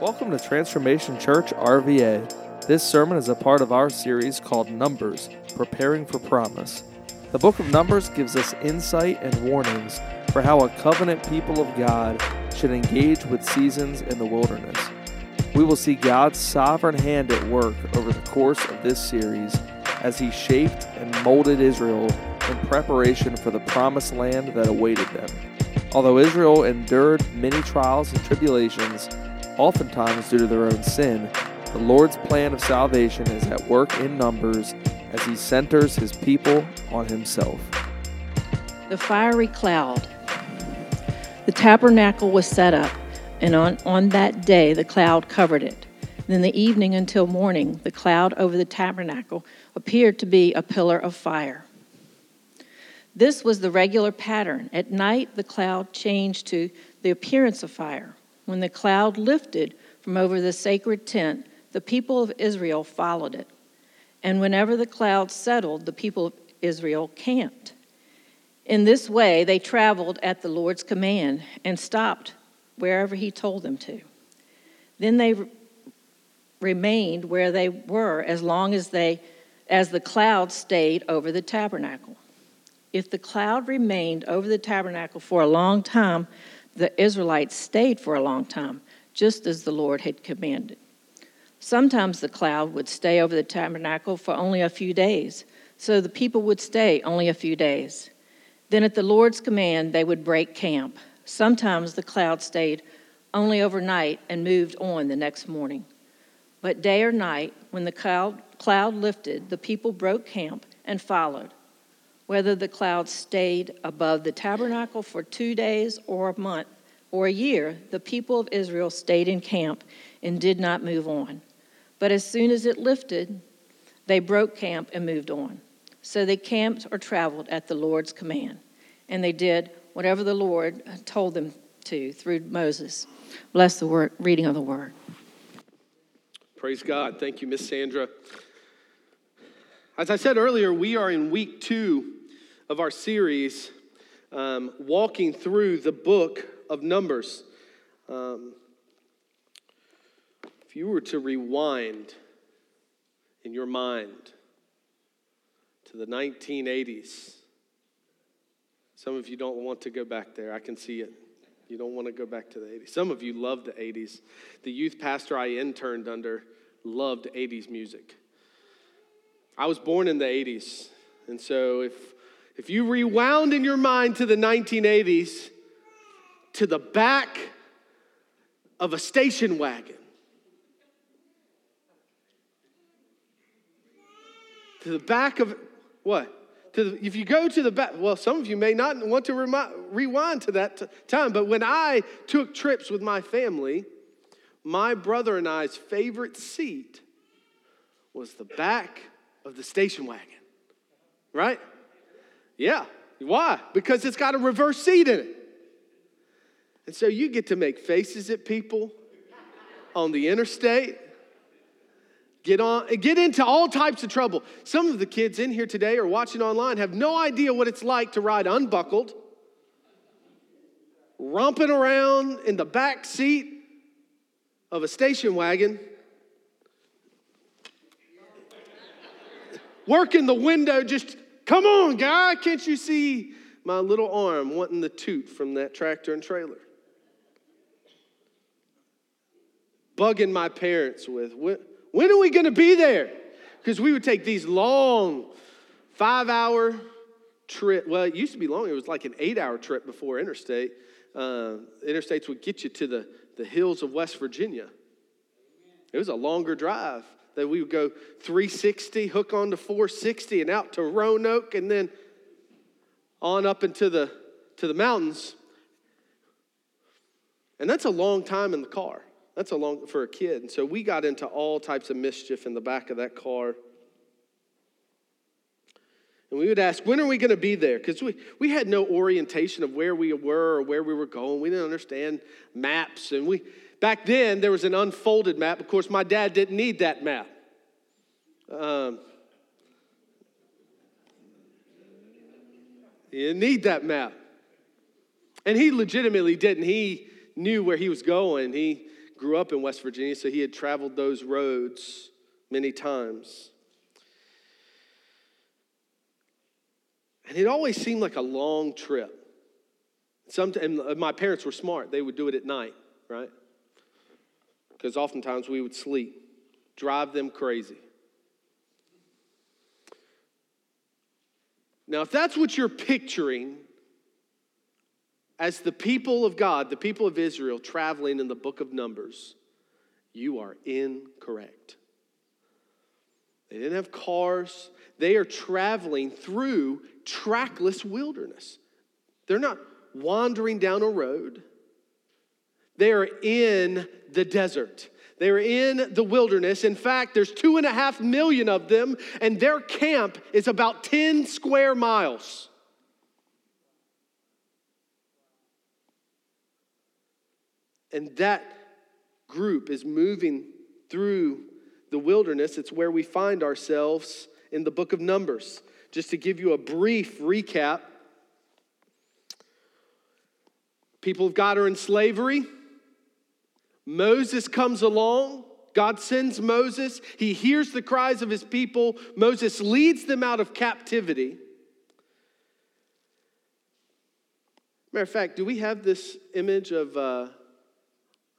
Welcome to Transformation Church RVA. This sermon is a part of our series called Numbers Preparing for Promise. The book of Numbers gives us insight and warnings for how a covenant people of God should engage with seasons in the wilderness. We will see God's sovereign hand at work over the course of this series as He shaped and molded Israel in preparation for the promised land that awaited them. Although Israel endured many trials and tribulations, oftentimes due to their own sin, the Lord's plan of salvation is at work in numbers as he centers his people on himself. The fiery cloud. The tabernacle was set up, and on, on that day the cloud covered it. Then the evening until morning, the cloud over the tabernacle appeared to be a pillar of fire. This was the regular pattern. At night, the cloud changed to the appearance of fire. When the cloud lifted from over the sacred tent, the people of Israel followed it. And whenever the cloud settled, the people of Israel camped. In this way, they traveled at the Lord's command and stopped wherever he told them to. Then they remained where they were as long as they as the cloud stayed over the tabernacle. If the cloud remained over the tabernacle for a long time, the Israelites stayed for a long time, just as the Lord had commanded. Sometimes the cloud would stay over the tabernacle for only a few days, so the people would stay only a few days. Then, at the Lord's command, they would break camp. Sometimes the cloud stayed only overnight and moved on the next morning. But day or night, when the cloud, lifted, the people broke camp and followed whether the cloud stayed above the tabernacle for two days or a month or a year, the people of Israel stayed in camp and did not move on. But as soon as it lifted, they broke camp and moved on. So they camped or traveled at the Lord's command, and they did whatever the Lord told them to through Moses. Bless the word, reading of the word. Praise God. Thank you, Miss Sandra. As I said earlier, we are in week two of our series, um, walking through the book of Numbers. Um, if you were to rewind in your mind to the 1980s, some of you don't want to go back there. I can see it. You don't want to go back to the 80s. Some of you love the 80s. The youth pastor I interned under loved 80s music. I was born in the 80s, and so if if you rewound in your mind to the 1980s, to the back of a station wagon, to the back of what? To the, if you go to the back, well, some of you may not want to remi- rewind to that t- time, but when I took trips with my family, my brother and I's favorite seat was the back of the station wagon, right? Yeah. Why? Because it's got a reverse seat in it. And so you get to make faces at people on the interstate. Get on get into all types of trouble. Some of the kids in here today or watching online have no idea what it's like to ride unbuckled, romping around in the back seat of a station wagon, working the window just Come on, guy, can't you see my little arm wanting the toot from that tractor and trailer? Bugging my parents with, when, when are we going to be there? Because we would take these long five hour trip. Well, it used to be long. It was like an eight hour trip before interstate. Uh, interstates would get you to the, the hills of West Virginia. It was a longer drive that we would go 360, hook on to 460, and out to Roanoke, and then on up into the to the mountains. And that's a long time in the car. That's a long for a kid. And so we got into all types of mischief in the back of that car. And we would ask, when are we going to be there? Because we, we had no orientation of where we were or where we were going. We didn't understand maps. And we, Back then, there was an unfolded map. Of course, my dad didn't need that map. Um, he didn't need that map. And he legitimately didn't. He knew where he was going. He grew up in West Virginia, so he had traveled those roads many times. And it always seemed like a long trip. Some, and uh, my parents were smart. They would do it at night, right? Because oftentimes we would sleep, drive them crazy. Now, if that's what you're picturing as the people of God, the people of Israel traveling in the book of Numbers, you are incorrect. They didn't have cars. They are traveling through trackless wilderness. They're not wandering down a road. They are in the desert. They're in the wilderness. In fact, there's two and a half million of them, and their camp is about 10 square miles. And that group is moving through the wilderness. It's where we find ourselves in the book of Numbers. Just to give you a brief recap people of God are in slavery. Moses comes along. God sends Moses. He hears the cries of his people. Moses leads them out of captivity. Matter of fact, do we have this image of, uh,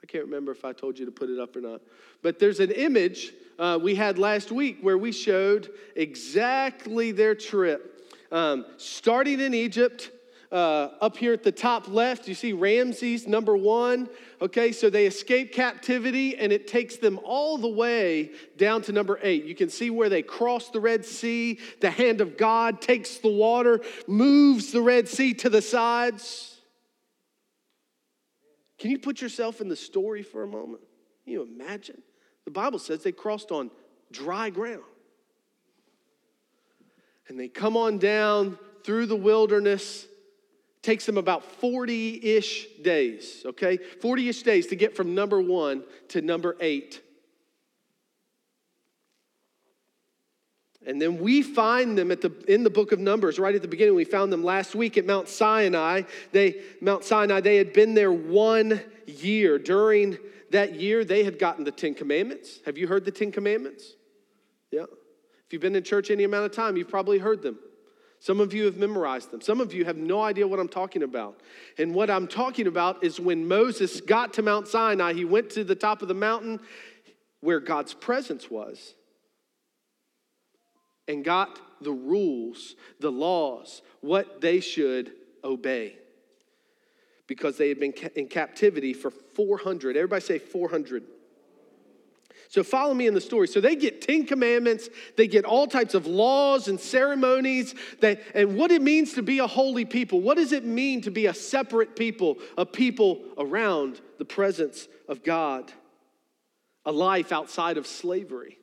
I can't remember if I told you to put it up or not, but there's an image uh, we had last week where we showed exactly their trip. Um, starting in Egypt, uh, up here at the top left, you see Ramses, number one. Okay, so they escape captivity and it takes them all the way down to number eight. You can see where they cross the Red Sea. The hand of God takes the water, moves the Red Sea to the sides. Can you put yourself in the story for a moment? Can you imagine? The Bible says they crossed on dry ground. And they come on down through the wilderness takes them about 40 ish days, okay? 40 ish days to get from number one to number eight. And then we find them at the, in the book of Numbers, right at the beginning. We found them last week at Mount Sinai. They, Mount Sinai, they had been there one year. During that year, they had gotten the Ten Commandments. Have you heard the Ten Commandments? Yeah. If you've been in church any amount of time, you've probably heard them. Some of you have memorized them. Some of you have no idea what I'm talking about. And what I'm talking about is when Moses got to Mount Sinai, he went to the top of the mountain where God's presence was and got the rules, the laws, what they should obey. Because they had been in captivity for 400. Everybody say 400 so follow me in the story. So they get 10 commandments, they get all types of laws and ceremonies that and what it means to be a holy people. What does it mean to be a separate people, a people around the presence of God? A life outside of slavery.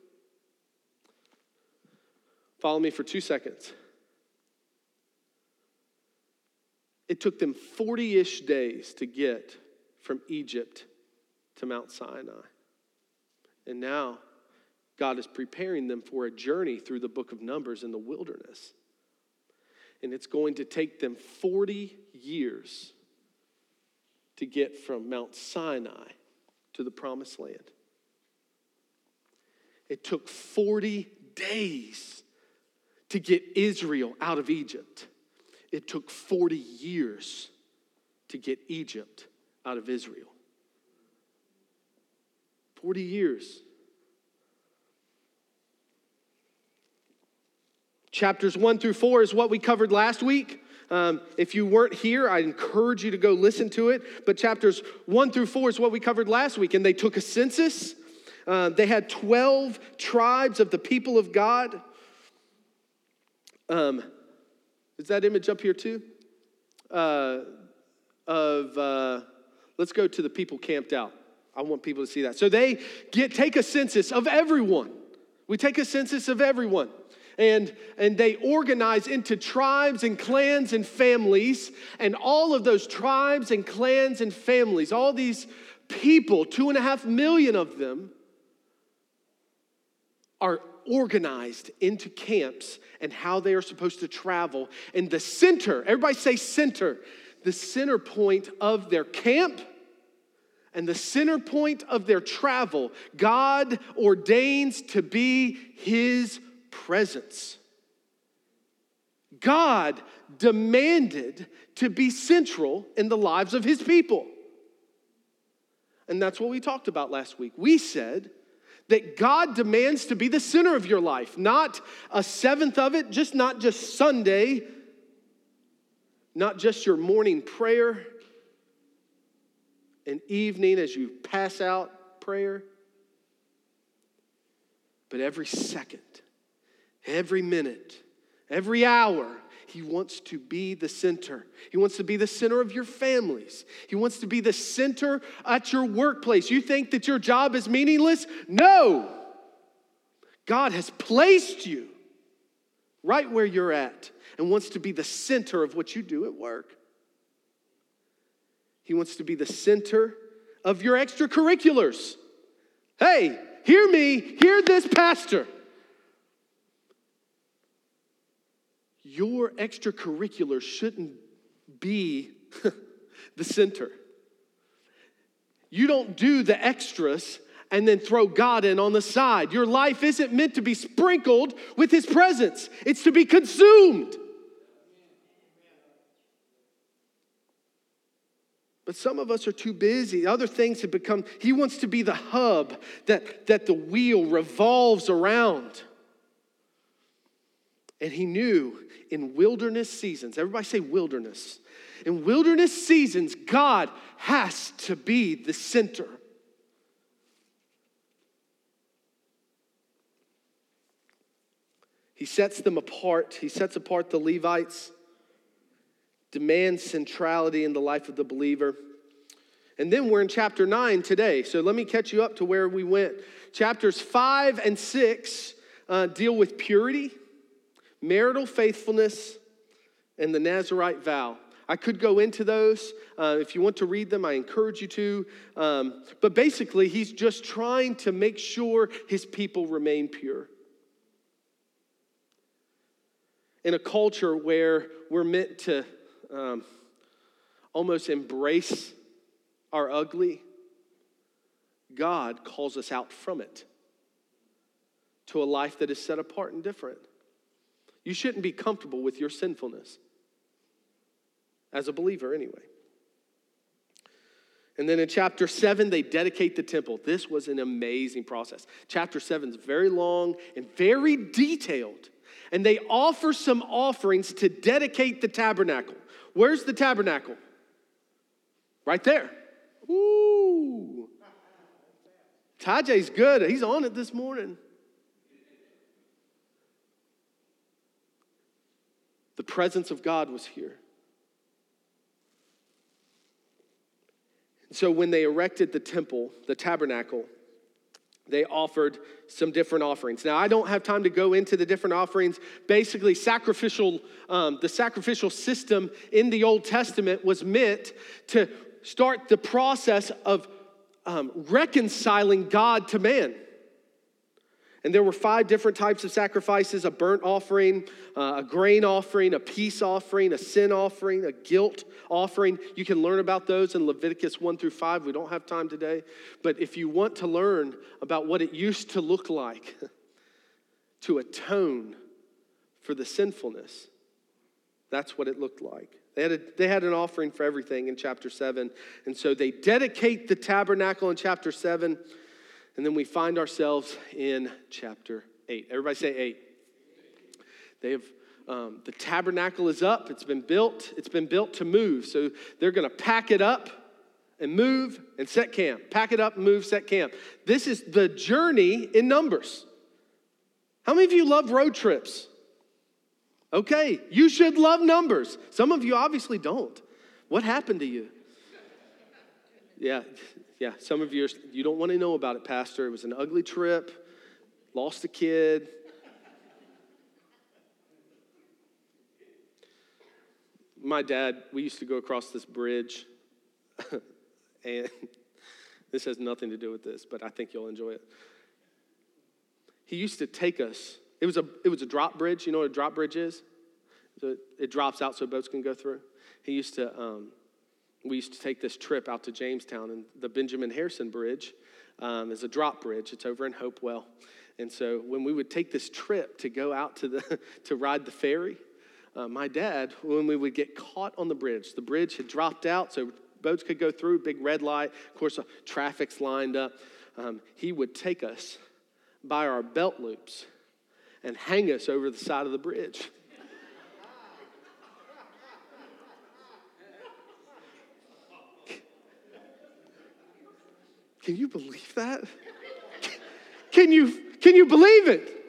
Follow me for 2 seconds. It took them 40-ish days to get from Egypt to Mount Sinai. And now God is preparing them for a journey through the book of Numbers in the wilderness. And it's going to take them 40 years to get from Mount Sinai to the promised land. It took 40 days to get Israel out of Egypt. It took 40 years to get Egypt out of Israel. 40 years. Chapters 1 through 4 is what we covered last week. Um, if you weren't here, I encourage you to go listen to it. But chapters 1 through 4 is what we covered last week. And they took a census. Uh, they had 12 tribes of the people of God. Um, is that image up here too? Uh, of, uh, let's go to the people camped out. I want people to see that. So they get take a census of everyone. We take a census of everyone. And, and they organize into tribes and clans and families. And all of those tribes and clans and families, all these people, two and a half million of them, are organized into camps and how they are supposed to travel. And the center, everybody say center, the center point of their camp and the center point of their travel, God ordains to be his presence. God demanded to be central in the lives of his people. And that's what we talked about last week. We said that God demands to be the center of your life, not a seventh of it, just not just Sunday, not just your morning prayer and evening as you pass out prayer, but every second, every minute, every hour, he wants to be the center. He wants to be the center of your families. He wants to be the center at your workplace. You think that your job is meaningless? No. God has placed you right where you're at and wants to be the center of what you do at work. He wants to be the center of your extracurriculars. Hey, hear me, hear this pastor. Your extracurricular shouldn't be the center. You don't do the extras and then throw God in on the side. Your life isn't meant to be sprinkled with His presence, it's to be consumed. But some of us are too busy. Other things have become, He wants to be the hub that, that the wheel revolves around. And He knew in wilderness seasons, everybody say wilderness. In wilderness seasons, God has to be the center. He sets them apart. He sets apart the Levites, demands centrality in the life of the believer. And then we're in chapter 9 today. So let me catch you up to where we went. Chapters 5 and 6 uh, deal with purity marital faithfulness, and the Nazarite vow. I could go into those. Uh, if you want to read them, I encourage you to. Um, but basically, he's just trying to make sure his people remain pure. In a culture where we're meant to um, almost embrace our ugly, God calls us out from it to a life that is set apart and different. You shouldn't be comfortable with your sinfulness. As a believer, anyway. And then in chapter seven, they dedicate the temple. This was an amazing process. Chapter seven is very long and very detailed. And they offer some offerings to dedicate the tabernacle. Where's the tabernacle? Right there. Ooh. Tajay's good. He's on it this morning. Presence of God was here. And so when they erected the temple, the tabernacle, they offered some different offerings. Now, I don't have time to go into the different offerings. Basically, sacrificial, um, the sacrificial system in the Old Testament was meant to start the process of um, reconciling God to man. And there were five different types of sacrifices a burnt offering, uh, a grain offering, a peace offering, a sin offering, a guilt offering. You can learn about those in Leviticus 1 through 5. We don't have time today. But if you want to learn about what it used to look like to atone for the sinfulness, that's what it looked like. They had, a, they had an offering for everything in chapter 7. And so they dedicate the tabernacle in chapter 7. And then we find ourselves in chapter 8. Everybody say 8. They have um, the tabernacle is up, it's been built, it's been built to move. So they're going to pack it up and move and set camp. Pack it up, move, set camp. This is the journey in Numbers. How many of you love road trips? Okay, you should love Numbers. Some of you obviously don't. What happened to you? Yeah, yeah, some of you, are, you don't want to know about it, Pastor. It was an ugly trip, lost a kid. My dad, we used to go across this bridge, and this has nothing to do with this, but I think you'll enjoy it. He used to take us, it was a, it was a drop bridge. You know what a drop bridge is? So it drops out so boats can go through. He used to um, we used to take this trip out to Jamestown, and the Benjamin Harrison Bridge um, is a drop bridge. It's over in Hopewell. And so when we would take this trip to go out to, the, to ride the ferry, uh, my dad, when we would get caught on the bridge, the bridge had dropped out so boats could go through, big red light. Of course, uh, traffic's lined up. Um, he would take us by our belt loops and hang us over the side of the bridge. Can you believe that? Can you, can you believe it?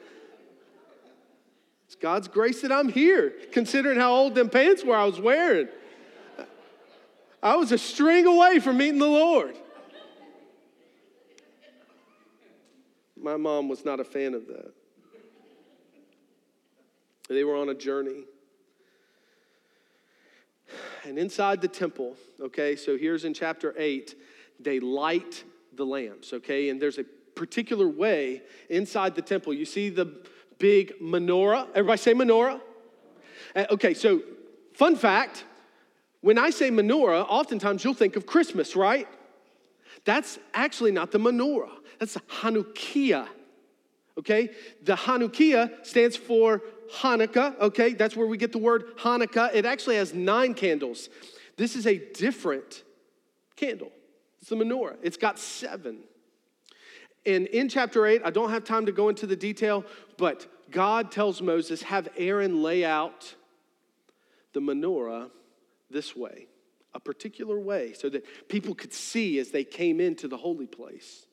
It's God's grace that I'm here, considering how old them pants were I was wearing. I was a string away from meeting the Lord. My mom was not a fan of that. They were on a journey. And inside the temple, okay, so here's in chapter 8, they light the lamps, okay? And there's a particular way inside the temple. You see the big menorah. Everybody say menorah? Uh, okay, so fun fact when I say menorah, oftentimes you'll think of Christmas, right? That's actually not the menorah, that's the Hanukkiah. Okay? The Hanukkiah stands for Hanukkah, okay? That's where we get the word Hanukkah. It actually has nine candles. This is a different candle. It's the menorah. It's got seven. And in chapter 8, I don't have time to go into the detail, but God tells Moses, have Aaron lay out the menorah this way, a particular way, so that people could see as they came into the holy place.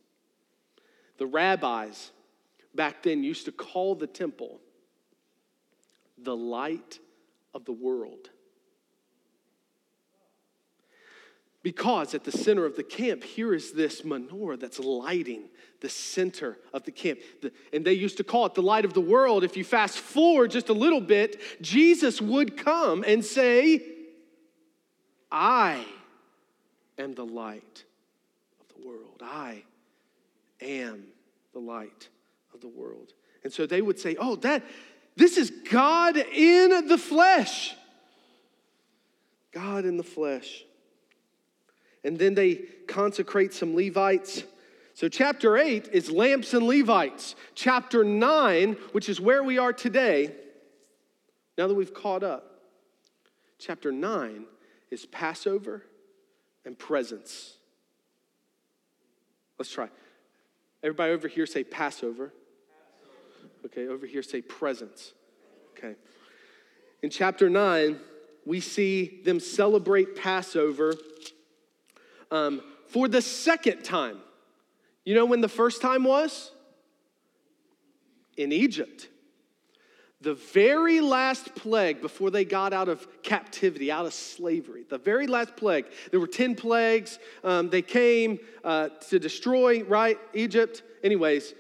The rabbis back then used to call the temple the light of the world. Because at the center of the camp, here is this menorah that's lighting the center of the camp. and they used to call it the light of the world. If you fast forward just a little bit, Jesus would come and say, I am the light of the world. I am the light of the world. And so they would say, Oh, that this is God in the flesh. God in the flesh. And then they consecrate some Levites. So, chapter 8 is lamps and Levites. Chapter 9, which is where we are today, now that we've caught up, chapter 9 is Passover and presence. Let's try. Everybody over here say Passover. Okay, over here say presence. Okay. In chapter 9, we see them celebrate Passover um, for the second time. You know when the first time was? In Egypt. The very last plague before they got out of captivity, out of slavery, the very last plague, there were 10 plagues. Um, they came uh, to destroy, right, Egypt. Anyways,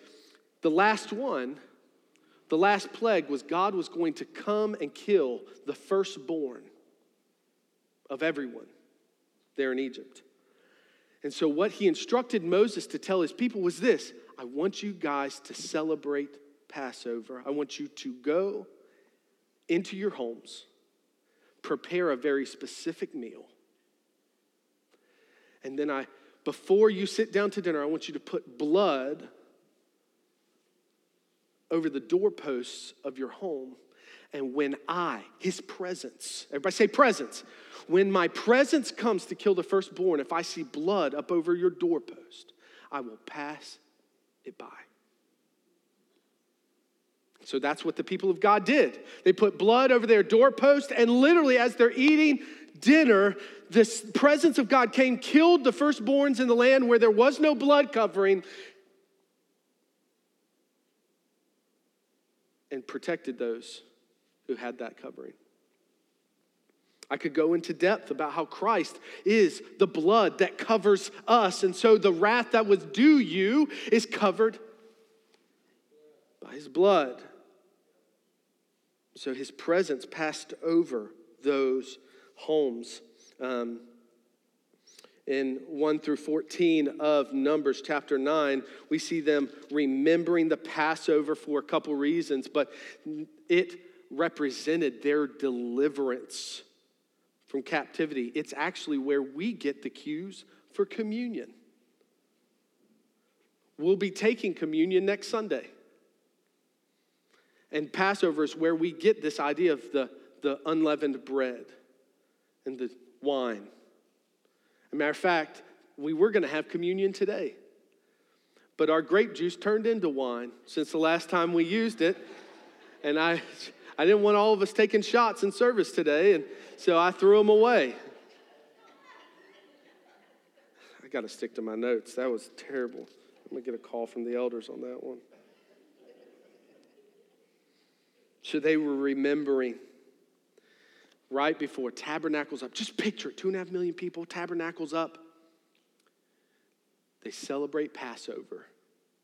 the last one, the last plague was God was going to come and kill the firstborn of everyone there in Egypt. And so, what he instructed Moses to tell his people was this I want you guys to celebrate Passover. I want you to go into your homes, prepare a very specific meal. And then I, before you sit down to dinner, I want you to put blood over the doorposts of your home. And when I, his presence, everybody say presence, when my presence comes to kill the firstborn, if I see blood up over your doorpost, I will pass it by. So that's what the people of God did. They put blood over their doorpost, and literally, as they're eating dinner, this presence of God came, killed the firstborns in the land where there was no blood covering, and protected those who had that covering. I could go into depth about how Christ is the blood that covers us. And so the wrath that was due you is covered by his blood. So his presence passed over those homes. Um, in 1 through 14 of Numbers chapter 9, we see them remembering the Passover for a couple reasons, but it represented their deliverance from captivity. It's actually where we get the cues for communion. We'll be taking communion next Sunday. And Passover is where we get this idea of the, the unleavened bread and the wine. As a matter of fact, we were going to have communion today. But our grape juice turned into wine since the last time we used it. And I, I didn't want all of us taking shots in service today, and so I threw them away. I got to stick to my notes. That was terrible. I'm going to get a call from the elders on that one. So they were remembering right before tabernacles up. Just picture it two and a half million people, tabernacles up. They celebrate Passover.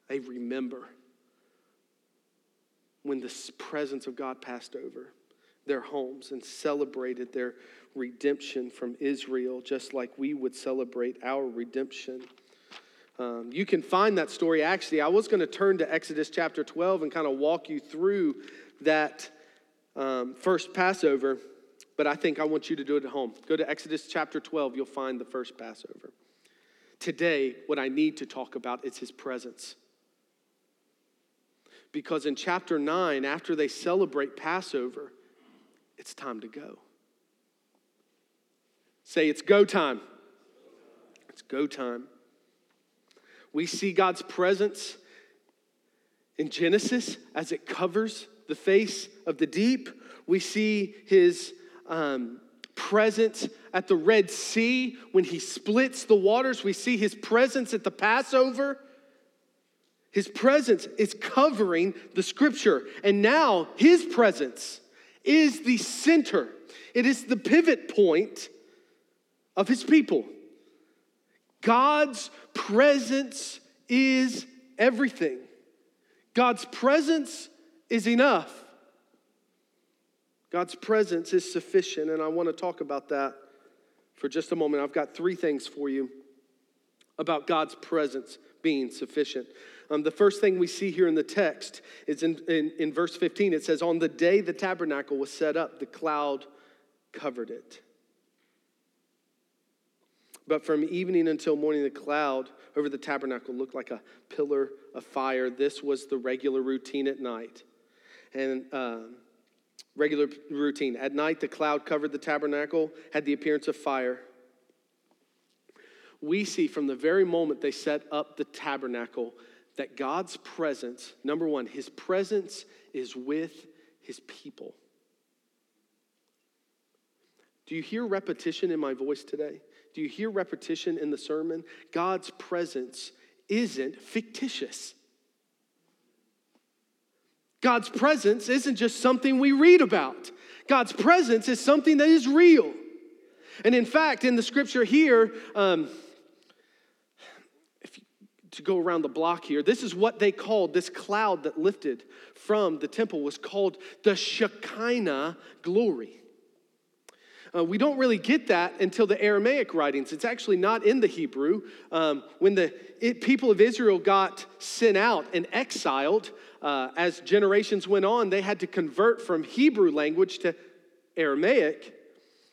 They remember when the presence of God passed over their homes and celebrated their redemption from Israel, just like we would celebrate our redemption. Um, you can find that story. Actually, I was going to turn to Exodus chapter 12 and kind of walk you through that um, first Passover, but I think I want you to do it at home. Go to Exodus chapter 12, you'll find the first Passover. Today, what I need to talk about is his presence. Because in chapter 9, after they celebrate Passover, it's time to go. Say, it's go time. It's go time. We see God's presence in Genesis as it covers the face of the deep. We see his um, presence at the Red Sea when he splits the waters. We see his presence at the Passover. His presence is covering the scripture. And now his presence is the center, it is the pivot point of his people. God's presence is everything. God's presence is enough. God's presence is sufficient, and I want to talk about that for just a moment. I've got three things for you about God's presence being sufficient. Um, the first thing we see here in the text is in, in, in verse 15. It says, On the day the tabernacle was set up, the cloud covered it. But from evening until morning, the cloud over the tabernacle looked like a pillar of fire. This was the regular routine at night. And uh, regular routine. At night, the cloud covered the tabernacle, had the appearance of fire. We see from the very moment they set up the tabernacle that God's presence, number one, his presence is with his people. Do you hear repetition in my voice today? Do you hear repetition in the sermon? God's presence isn't fictitious. God's presence isn't just something we read about. God's presence is something that is real. And in fact, in the scripture here, um, to go around the block here, this is what they called this cloud that lifted from the temple was called the Shekinah glory. Uh, we don't really get that until the Aramaic writings. It's actually not in the Hebrew. Um, when the it, people of Israel got sent out and exiled, uh, as generations went on, they had to convert from Hebrew language to Aramaic.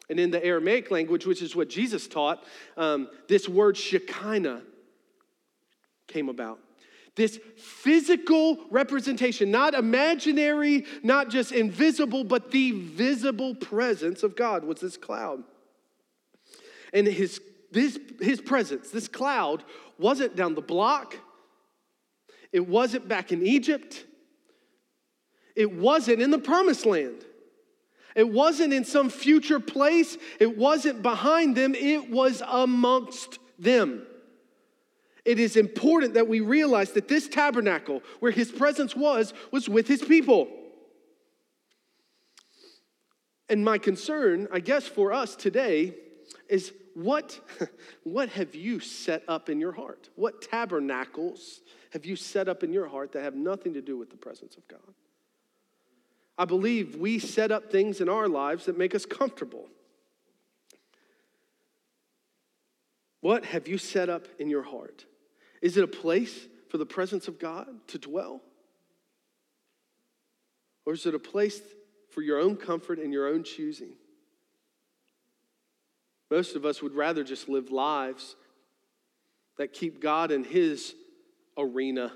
And in the Aramaic language, which is what Jesus taught, um, this word Shekinah came about. This physical representation, not imaginary, not just invisible, but the visible presence of God was this cloud. And his, this, his presence, this cloud, wasn't down the block, it wasn't back in Egypt, it wasn't in the promised land. It wasn't in some future place. It wasn't behind them. It was amongst them. It is important that we realize that this tabernacle, where his presence was, was with his people. And my concern, I guess, for us today is what, what have you set up in your heart? What tabernacles have you set up in your heart that have nothing to do with the presence of God? I believe we set up things in our lives that make us comfortable. What have you set up in your heart? Is it a place for the presence of God to dwell? Or is it a place for your own comfort and your own choosing? Most of us would rather just live lives that keep God in His arena,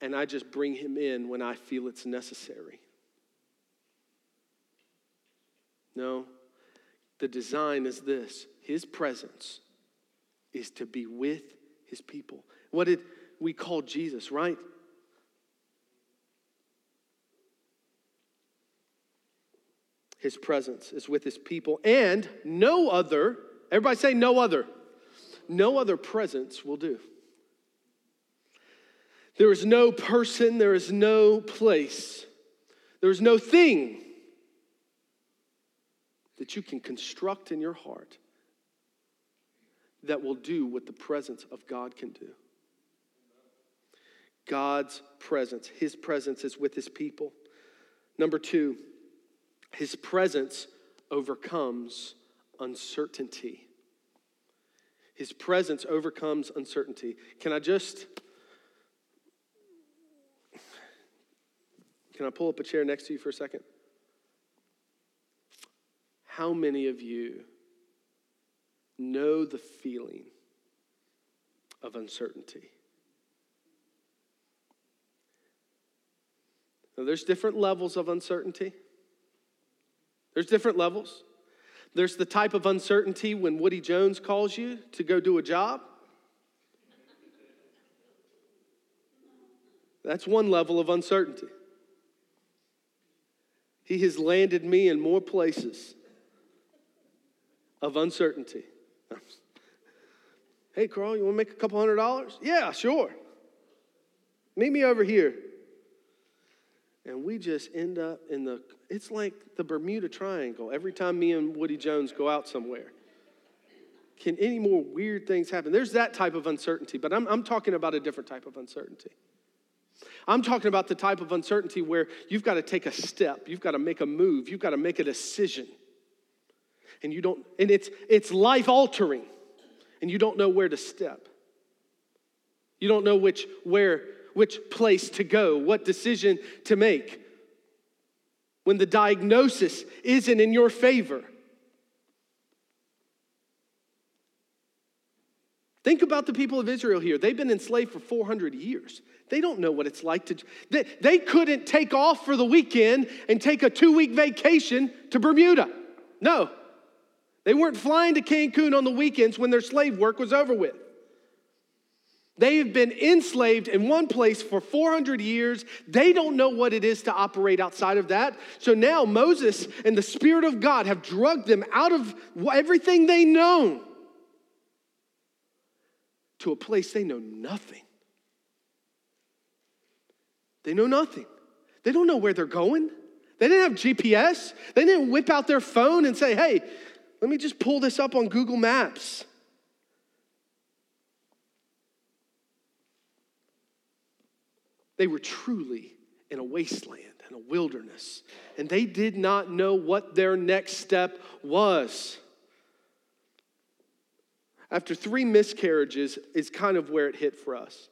and I just bring Him in when I feel it's necessary. No, the design is this His presence is to be with His people. What did we call Jesus, right? His presence is with his people, and no other, everybody say no other, no other presence will do. There is no person, there is no place, there is no thing that you can construct in your heart that will do what the presence of God can do. God's presence, His presence is with His people. Number two, His presence overcomes uncertainty. His presence overcomes uncertainty. Can I just Can I pull up a chair next to you for a second? How many of you know the feeling of uncertainty? Now, there's different levels of uncertainty. There's different levels. There's the type of uncertainty when Woody Jones calls you to go do a job. That's one level of uncertainty. He has landed me in more places of uncertainty. Hey, Carl, you want to make a couple hundred dollars? Yeah, sure. Meet me over here. And we just end up in the, it's like the Bermuda Triangle every time me and Woody Jones go out somewhere. Can any more weird things happen? There's that type of uncertainty, but I'm, I'm talking about a different type of uncertainty. I'm talking about the type of uncertainty where you've got to take a step, you've got to make a move, you've got to make a decision. And you don't, and it's it's life altering, and you don't know where to step. You don't know which where which place to go, what decision to make. When the diagnosis isn't in your favor. Think about the people of Israel here. They've been enslaved for 400 years. They don't know what it's like to, they, they couldn't take off for the weekend and take a two week vacation to Bermuda. No. They weren't flying to Cancun on the weekends when their slave work was over with. They have been enslaved in one place for 400 years. They don't know what it is to operate outside of that. So now Moses and the Spirit of God have drugged them out of everything they know to a place they know nothing. They know nothing. They don't know where they're going. They didn't have GPS. They didn't whip out their phone and say, hey, let me just pull this up on Google Maps. They were truly in a wasteland and a wilderness, and they did not know what their next step was. After three miscarriages, is kind of where it hit for us.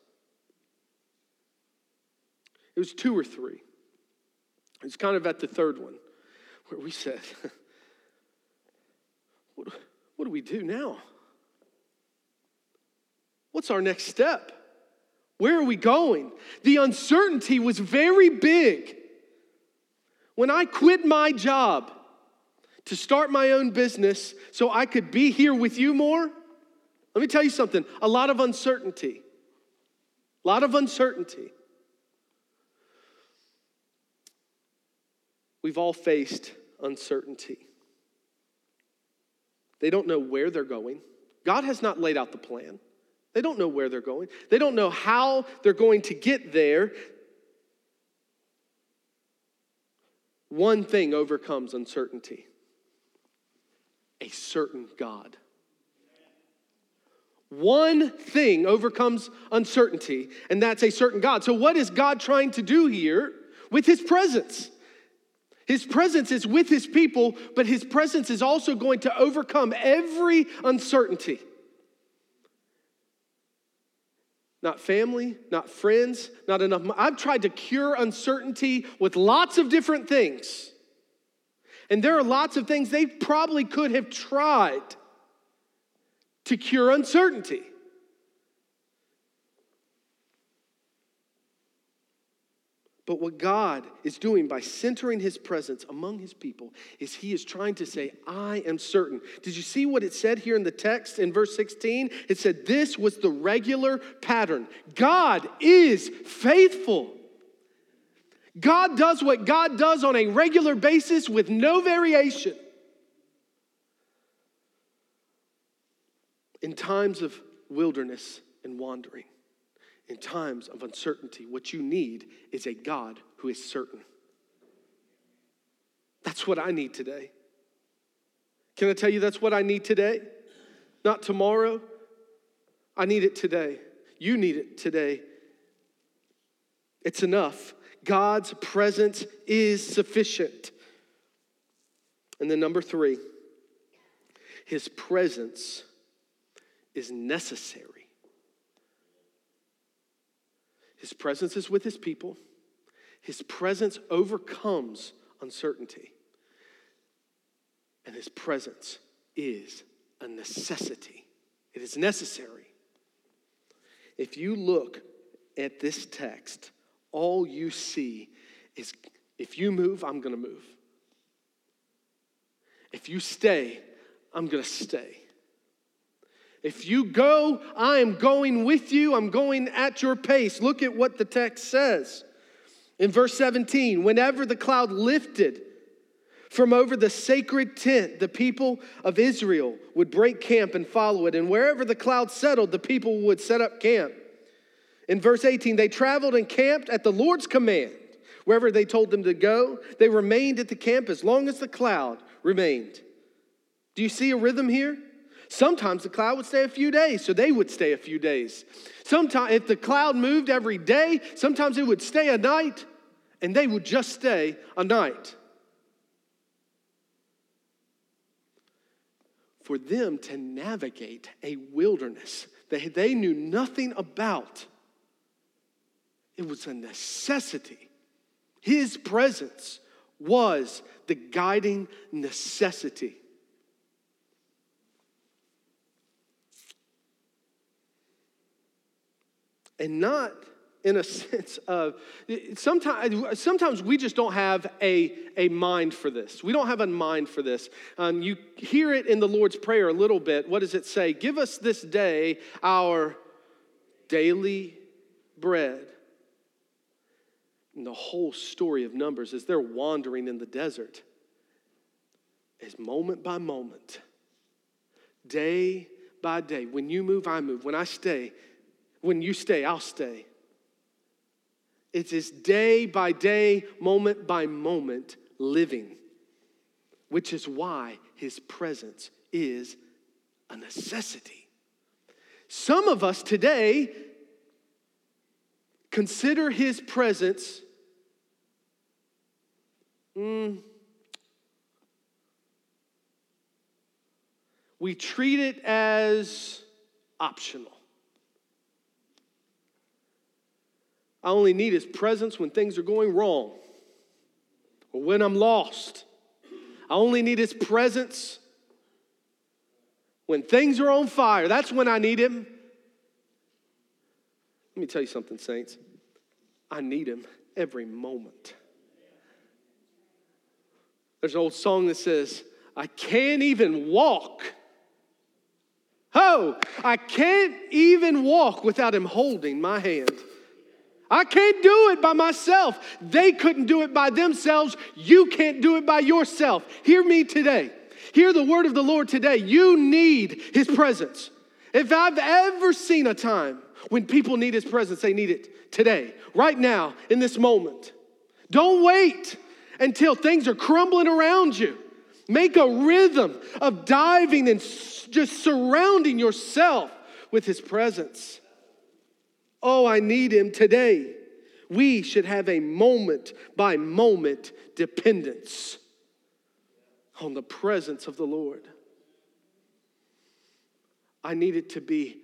It was two or three. It's kind of at the third one where we said, what, what do we do now? What's our next step? Where are we going? The uncertainty was very big. When I quit my job to start my own business so I could be here with you more, let me tell you something a lot of uncertainty. A lot of uncertainty. We've all faced uncertainty. They don't know where they're going. God has not laid out the plan. They don't know where they're going, they don't know how they're going to get there. One thing overcomes uncertainty a certain God. One thing overcomes uncertainty, and that's a certain God. So, what is God trying to do here with his presence? His presence is with his people, but his presence is also going to overcome every uncertainty. not family, not friends, not enough. I've tried to cure uncertainty with lots of different things. And there are lots of things they probably could have tried to cure uncertainty. But what God is doing by centering his presence among his people is he is trying to say, I am certain. Did you see what it said here in the text in verse 16? It said, This was the regular pattern. God is faithful. God does what God does on a regular basis with no variation. In times of wilderness and wandering, in times of uncertainty, what you need is a God who is certain. That's what I need today. Can I tell you that's what I need today? Not tomorrow. I need it today. You need it today. It's enough. God's presence is sufficient. And then, number three, his presence is necessary. His presence is with his people. His presence overcomes uncertainty. And his presence is a necessity. It is necessary. If you look at this text, all you see is if you move, I'm going to move. If you stay, I'm going to stay. If you go, I am going with you. I'm going at your pace. Look at what the text says. In verse 17, whenever the cloud lifted from over the sacred tent, the people of Israel would break camp and follow it. And wherever the cloud settled, the people would set up camp. In verse 18, they traveled and camped at the Lord's command. Wherever they told them to go, they remained at the camp as long as the cloud remained. Do you see a rhythm here? Sometimes the cloud would stay a few days, so they would stay a few days. Sometimes, if the cloud moved every day, sometimes it would stay a night, and they would just stay a night. For them to navigate a wilderness that they knew nothing about, it was a necessity. His presence was the guiding necessity. And not in a sense of sometimes sometimes we just don't have a, a mind for this. We don't have a mind for this. Um, you hear it in the lord's prayer a little bit. What does it say? Give us this day our daily bread. And the whole story of numbers as they're wandering in the desert. Is moment by moment. Day by day. When you move i move. When i stay when you stay, I'll stay. It's this day by day, moment by moment living, which is why his presence is a necessity. Some of us today consider his presence mm, we treat it as optional. I only need his presence when things are going wrong or when I'm lost. I only need his presence when things are on fire. That's when I need him. Let me tell you something, saints. I need him every moment. There's an old song that says, I can't even walk. Oh, I can't even walk without him holding my hand. I can't do it by myself. They couldn't do it by themselves. You can't do it by yourself. Hear me today. Hear the word of the Lord today. You need his presence. If I've ever seen a time when people need his presence, they need it today, right now, in this moment. Don't wait until things are crumbling around you. Make a rhythm of diving and just surrounding yourself with his presence. Oh, I need him today. We should have a moment by moment dependence on the presence of the Lord. I need it to be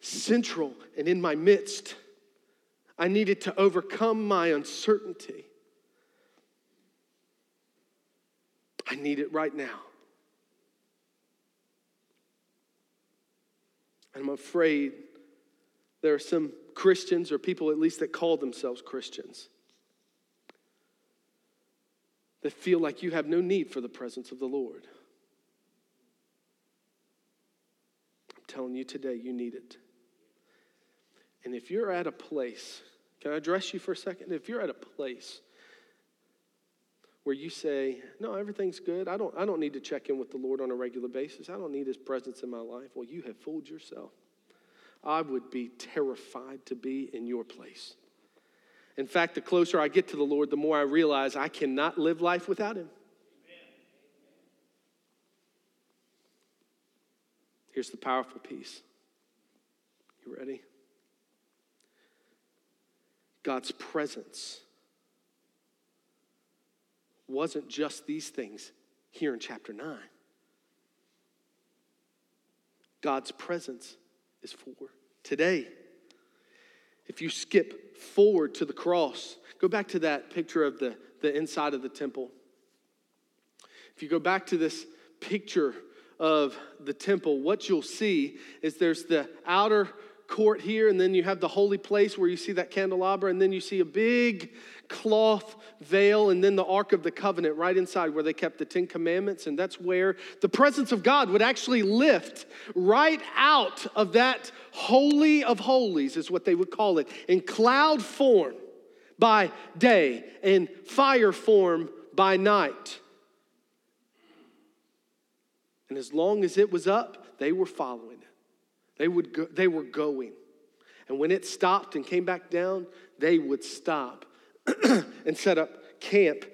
central and in my midst. I need it to overcome my uncertainty. I need it right now. I'm afraid there are some Christians, or people at least that call themselves Christians, that feel like you have no need for the presence of the Lord. I'm telling you today, you need it. And if you're at a place, can I address you for a second? If you're at a place where you say, No, everything's good, I don't, I don't need to check in with the Lord on a regular basis, I don't need His presence in my life, well, you have fooled yourself. I would be terrified to be in your place. In fact, the closer I get to the Lord, the more I realize I cannot live life without Him. Here's the powerful piece. You ready? God's presence wasn't just these things here in chapter 9. God's presence is for today. If you skip forward to the cross, go back to that picture of the, the inside of the temple. If you go back to this picture of the temple, what you'll see is there's the outer court here, and then you have the holy place where you see that candelabra, and then you see a big cloth veil, and then the Ark of the Covenant right inside where they kept the Ten Commandments. And that's where the presence of God would actually lift right out of that Holy of Holies, is what they would call it, in cloud form by day and fire form by night. And as long as it was up, they were following it. They, would go, they were going. And when it stopped and came back down, they would stop and set up camp.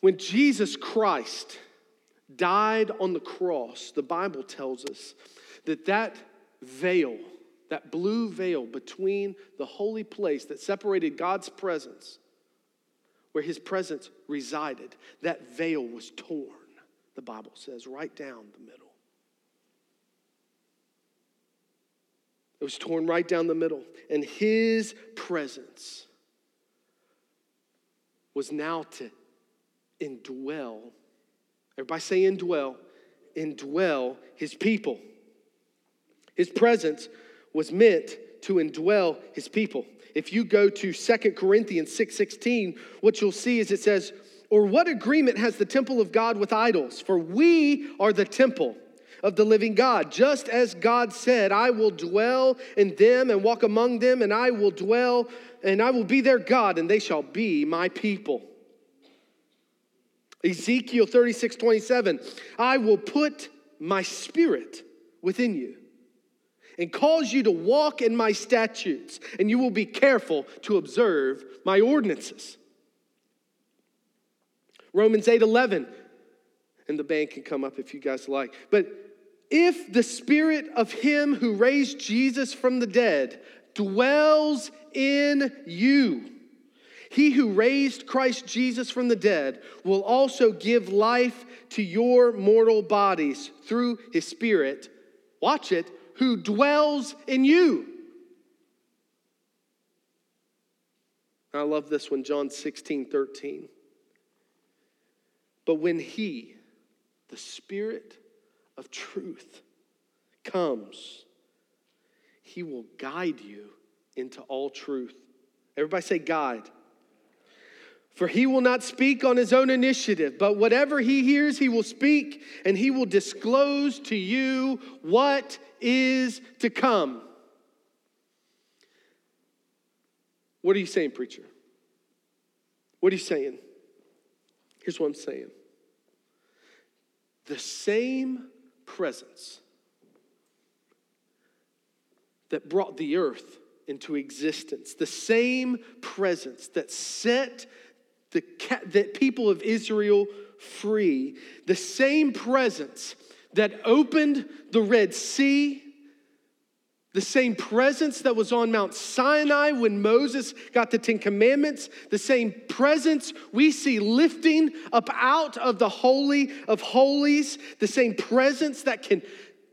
When Jesus Christ died on the cross, the Bible tells us that that veil, that blue veil between the holy place that separated God's presence, where his presence resided, that veil was torn, the Bible says, right down the middle. It was torn right down the middle, and his presence was now to indwell, everybody say indwell, indwell his people. His presence was meant to indwell his people. If you go to Second Corinthians 6:16, 6, what you'll see is it says, "Or what agreement has the temple of God with idols? For we are the temple of the living God. Just as God said, I will dwell in them and walk among them, and I will dwell and I will be their God, and they shall be my people. Ezekiel 36 27, I will put my spirit within you and cause you to walk in my statutes, and you will be careful to observe my ordinances. Romans 8 11, and the band can come up if you guys like. But if the spirit of him who raised Jesus from the dead dwells in you, he who raised Christ Jesus from the dead will also give life to your mortal bodies through his spirit. Watch it, who dwells in you. I love this one, John 16, 13. But when he, the Spirit of truth comes, he will guide you into all truth. Everybody say, guide. For he will not speak on his own initiative, but whatever he hears, he will speak, and he will disclose to you what is to come. What are you saying, preacher? What are you saying? Here's what I'm saying the same presence that brought the earth into existence, the same presence that set the, the people of Israel free, the same presence that opened the Red Sea, the same presence that was on Mount Sinai when Moses got the Ten Commandments, the same presence we see lifting up out of the Holy of Holies, the same presence that can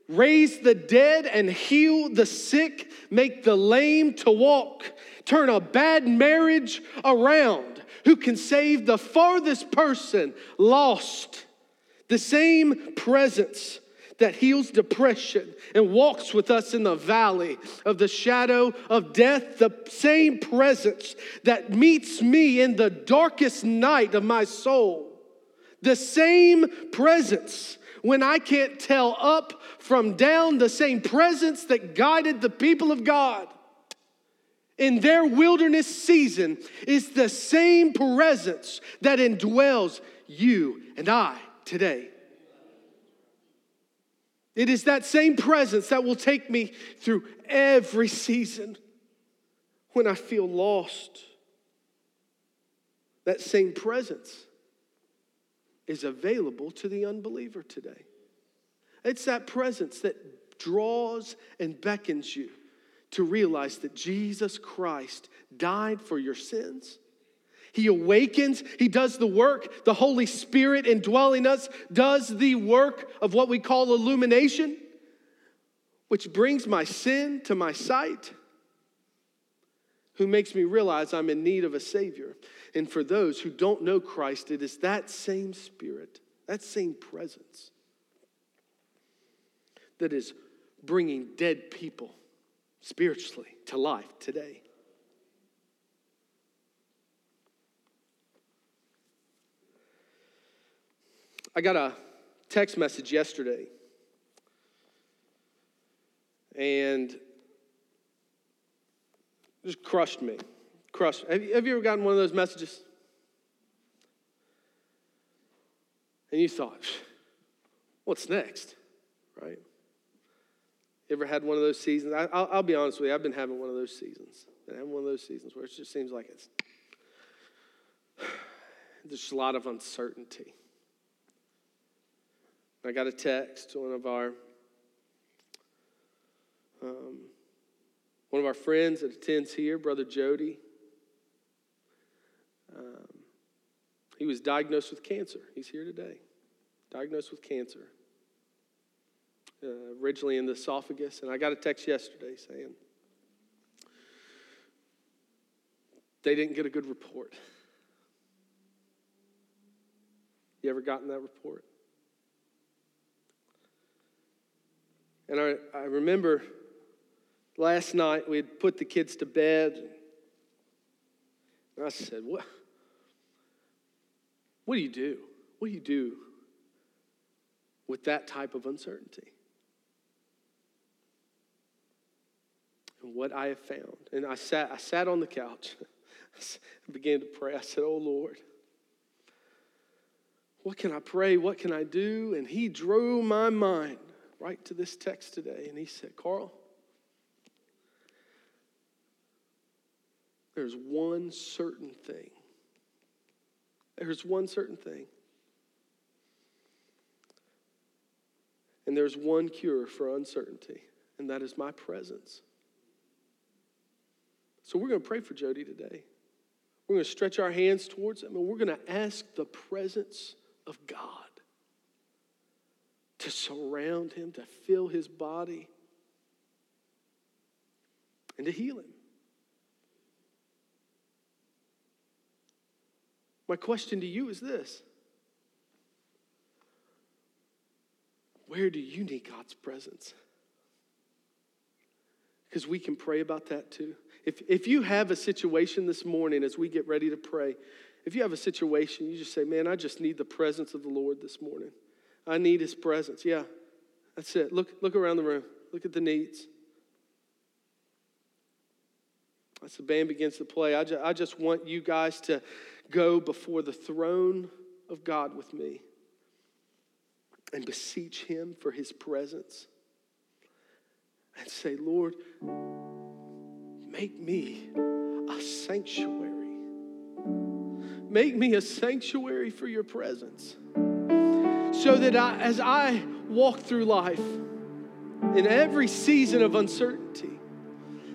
raise the dead and heal the sick, make the lame to walk, turn a bad marriage around, who can save the farthest person lost. The same presence that heals depression and walks with us in the valley of the shadow of death, the same presence that meets me in the darkest night of my soul, the same presence when I can't tell up from down, the same presence that guided the people of God in their wilderness season is the same presence that indwells you and I today. It is that same presence that will take me through every season when I feel lost. That same presence is available to the unbeliever today. It's that presence that draws and beckons you to realize that Jesus Christ died for your sins he awakens, He does the work. The Holy Spirit indwelling us does the work of what we call illumination, which brings my sin to my sight, who makes me realize I'm in need of a Savior. And for those who don't know Christ, it is that same Spirit, that same presence that is bringing dead people spiritually to life today. I got a text message yesterday, and just crushed me. Crushed. Have you, have you ever gotten one of those messages? And you thought, what's next? Right? You ever had one of those seasons? I, will be honest with you, I've been having one of those seasons. Been having one of those seasons where it just seems like it's there's a lot of uncertainty. I got a text, one of our um, one of our friends that attends here, Brother Jody. Um, he was diagnosed with cancer. He's here today. Diagnosed with cancer. Uh, originally in the esophagus. And I got a text yesterday saying they didn't get a good report. You ever gotten that report? And I, I remember last night we had put the kids to bed. And I said, What? What do you do? What do you do with that type of uncertainty? And what I have found. And I sat, I sat on the couch. Began to pray. I said, Oh Lord, what can I pray? What can I do? And He drew my mind right to this text today, and he said, Carl, there's one certain thing. There's one certain thing. And there's one cure for uncertainty, and that is my presence. So we're going to pray for Jody today. We're going to stretch our hands towards him, and we're going to ask the presence of God to surround him, to fill his body, and to heal him. My question to you is this Where do you need God's presence? Because we can pray about that too. If, if you have a situation this morning as we get ready to pray, if you have a situation, you just say, Man, I just need the presence of the Lord this morning. I need his presence. Yeah, that's it. Look, look around the room. Look at the needs. As the band begins to play, I just, I just want you guys to go before the throne of God with me and beseech him for his presence and say, Lord, make me a sanctuary. Make me a sanctuary for your presence so that I, as I walk through life in every season of uncertainty,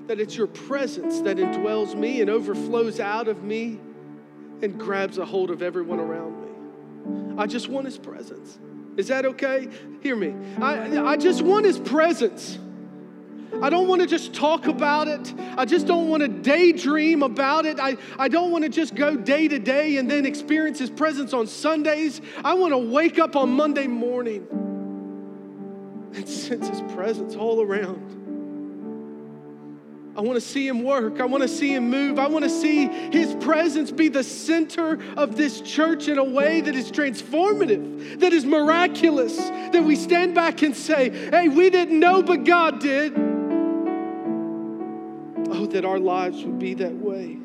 that it's your presence that indwells me and overflows out of me and grabs a hold of everyone around me. I just want his presence. Is that okay? Hear me. I, I just want his presence. I don't want to just talk about it. I just don't want to daydream about it. I, I don't want to just go day to day and then experience His presence on Sundays. I want to wake up on Monday morning and sense His presence all around. I want to see him work. I want to see him move. I want to see his presence be the center of this church in a way that is transformative, that is miraculous, that we stand back and say, hey, we didn't know, but God did. That our lives would be that way.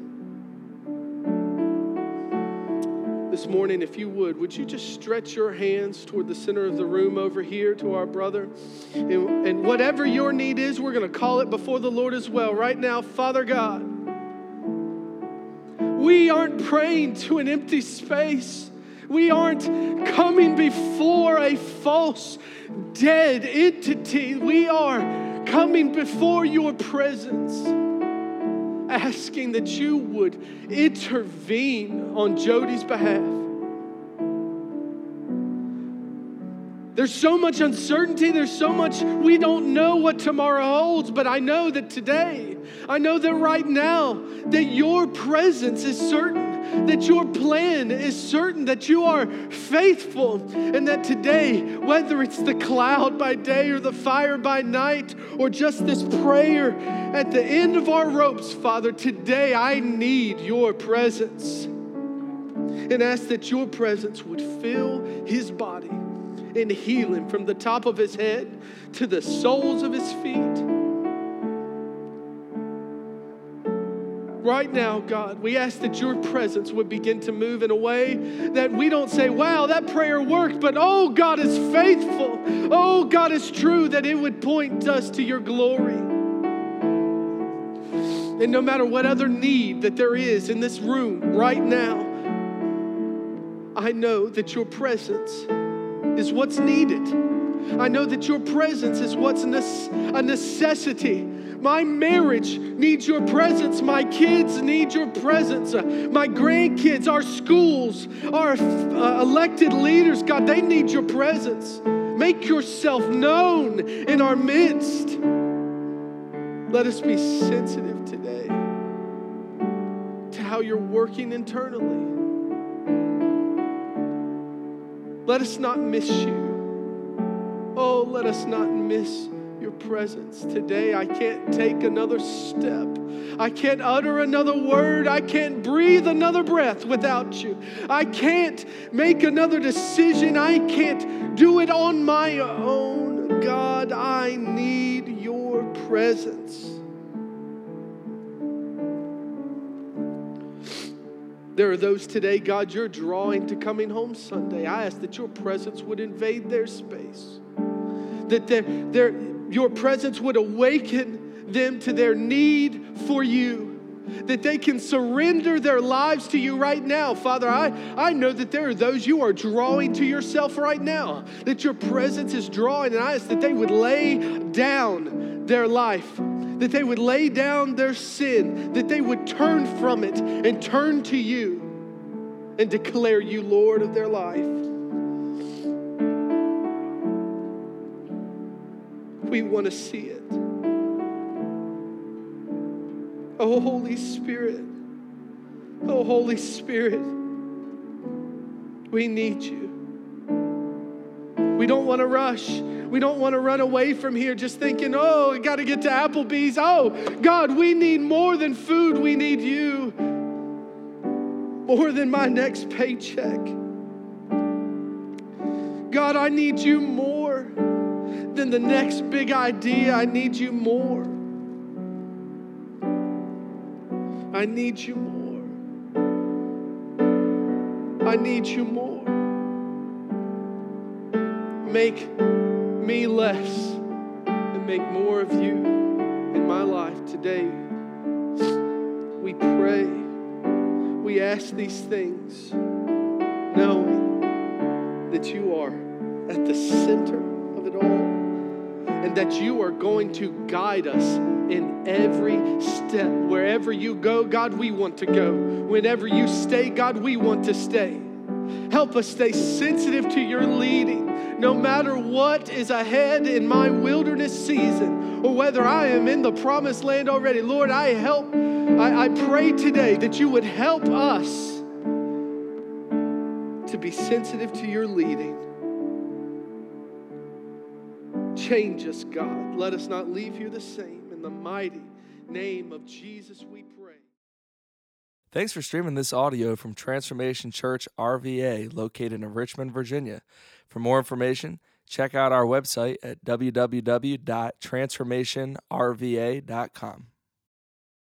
This morning, if you would, would you just stretch your hands toward the center of the room over here to our brother? And, and whatever your need is, we're going to call it before the Lord as well. Right now, Father God, we aren't praying to an empty space. We aren't coming before a false, dead entity. We are coming before your presence asking that you would intervene on Jody's behalf. There's so much uncertainty. There's so much we don't know what tomorrow holds, but I know that today, I know that right now, that your presence is certain that your plan is certain, that you are faithful, and that today, whether it's the cloud by day or the fire by night, or just this prayer at the end of our ropes, Father, today I need your presence. And ask that your presence would fill his body and heal him from the top of his head to the soles of his feet. Right now, God, we ask that your presence would begin to move in a way that we don't say, wow, that prayer worked, but oh, God is faithful. Oh, God is true, that it would point us to your glory. And no matter what other need that there is in this room right now, I know that your presence is what's needed. I know that your presence is what's a necessity my marriage needs your presence. My kids need your presence. Uh, my grandkids, our schools, our uh, elected leaders, God, they need your presence. Make yourself known in our midst. Let us be sensitive today to how you're working internally. Let us not miss you. Oh, let us not miss your presence. Today, I can't take another step. I can't utter another word. I can't breathe another breath without you. I can't make another decision. I can't do it on my own. God, I need your presence. There are those today, God, you're drawing to coming home Sunday. I ask that your presence would invade their space. That they're, your presence would awaken them to their need for you that they can surrender their lives to you right now. Father, I, I know that there are those you are drawing to yourself right now, that your presence is drawing, and I ask that they would lay down their life, that they would lay down their sin, that they would turn from it and turn to you and declare you Lord of their life. We want to see it. Oh, Holy Spirit. Oh, Holy Spirit. We need you. We don't want to rush. We don't want to run away from here just thinking, oh, I got to get to Applebee's. Oh, God, we need more than food. We need you more than my next paycheck. God, I need you more than the next big idea. I need you more. I need you more. I need you more. Make me less and make more of you in my life today. We pray. We ask these things knowing that you are at the center of it all and that you are going to guide us in every step. Wherever you go, God, we want to go. Whenever you stay, God, we want to stay. Help us stay sensitive to your leading, no matter what is ahead in my wilderness season or whether I am in the promised land already. Lord, I help, I, I pray today that you would help us to be sensitive to your leading. Change us, God. Let us not leave here the same. In the mighty name of Jesus, we pray. Thanks for streaming this audio from Transformation Church RVA, located in Richmond, Virginia. For more information, check out our website at www.transformationrva.com.